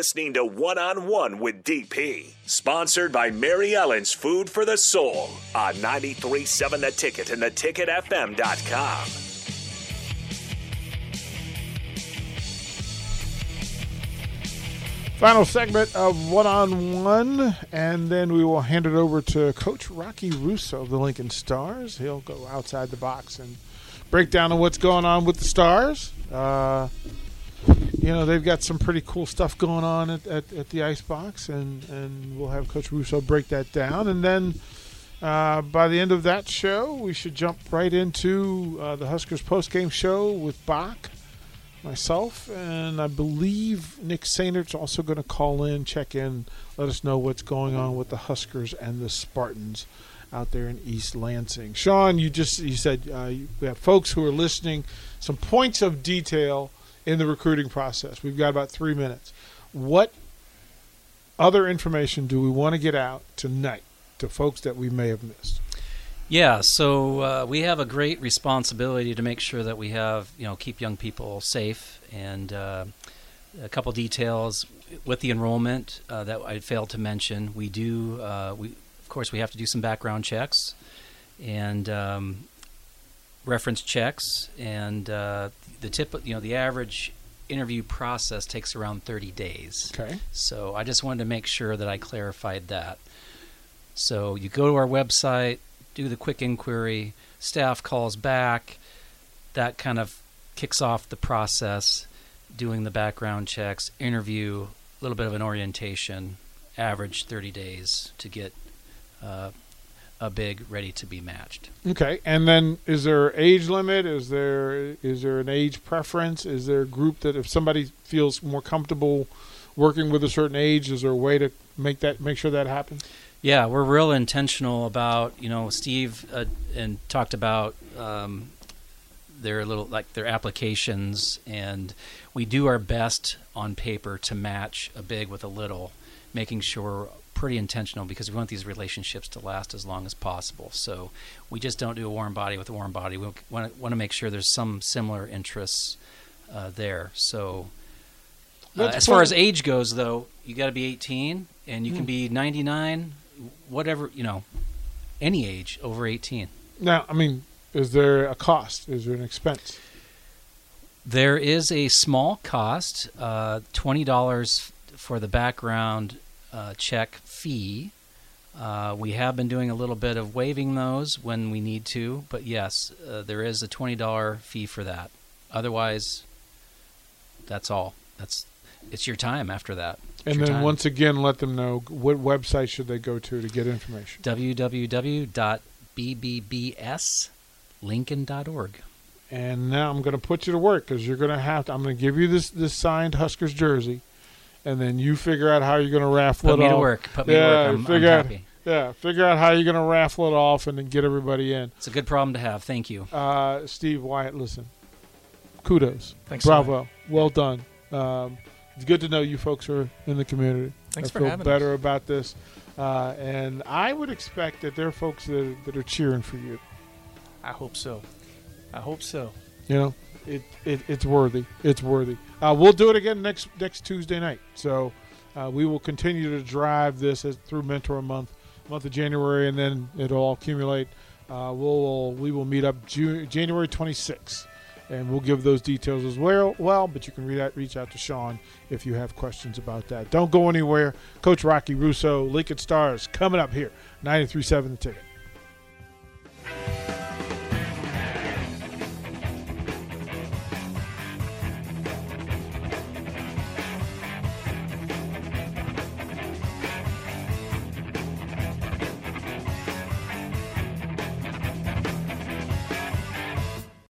listening to One on One with DP, sponsored by Mary Ellen's Food for the Soul on 93.7 The Ticket and theticketfm.com. Final segment of one on one, and then we will hand it over to Coach Rocky Russo of the Lincoln Stars. He'll go outside the box and break down on what's going on with the Stars. Uh, you know, they've got some pretty cool stuff going on at, at, at, the ice box, and, and we'll have Coach Russo break that down. And then uh, by the end of that show, we should jump right into uh, the Huskers post-game show with Bach myself, and I believe Nick Sainert's also going to call in, check in, let us know what's going on with the Huskers and the Spartans out there in East Lansing. Sean, you just you said uh, we have folks who are listening. Some points of detail in the recruiting process. We've got about three minutes. What other information do we want to get out tonight to folks that we may have missed? Yeah, so uh, we have a great responsibility to make sure that we have, you know, keep young people safe. And uh, a couple details with the enrollment uh, that I failed to mention. We do, uh, we of course, we have to do some background checks and um, reference checks. And uh, the tip, you know, the average interview process takes around 30 days. Okay. So I just wanted to make sure that I clarified that. So you go to our website do the quick inquiry, staff calls back, that kind of kicks off the process, doing the background checks, interview, a little bit of an orientation, average 30 days to get uh, a big ready to be matched. Okay, and then is there age limit? Is there is there an age preference? Is there a group that if somebody feels more comfortable working with a certain age, is there a way to make that make sure that happens? Yeah, we're real intentional about you know Steve uh, and talked about um, their little like their applications, and we do our best on paper to match a big with a little, making sure pretty intentional because we want these relationships to last as long as possible. So we just don't do a warm body with a warm body. We want to, want to make sure there's some similar interests uh, there. So uh, as far as age goes, though, you got to be 18, and you mm. can hmm. be 99 whatever you know, any age over eighteen. Now, I mean, is there a cost? Is there an expense? There is a small cost, uh, twenty dollars for the background uh, check fee. Uh, we have been doing a little bit of waiving those when we need to, but yes, uh, there is a twenty dollar fee for that. Otherwise, that's all. That's it's your time after that. and then time. once again, let them know what website should they go to to get information. www.bbbslincoln.org. And now I'm going to put you to work because you're going to have to. I'm going to give you this this signed Huskers jersey, and then you figure out how you're going to raffle Put it off. Put me to work. Put me yeah, to work. I'm, figure I'm out, happy. Yeah, figure out how you're going to raffle it off and then get everybody in. It's a good problem to have. Thank you. Uh, Steve Wyatt, listen. Kudos. Thanks. Bravo. Well done. Um, it's good to know you folks are in the community. Thanks I for feel having better us. about this, uh, and I would expect that there are folks that, that are cheering for you. I hope so. I hope so. You know, it, it it's worthy. It's worthy. Uh, we'll do it again next next Tuesday night. So uh, we will continue to drive this as, through Mentor Month, month of January, and then it'll all accumulate. Uh, we'll we will meet up June, January 26th and we'll give those details as well. Well, but you can reach out, reach out to Sean if you have questions about that. Don't go anywhere. Coach Rocky Russo, Lincoln Stars, coming up here, 93.7 The Ticket.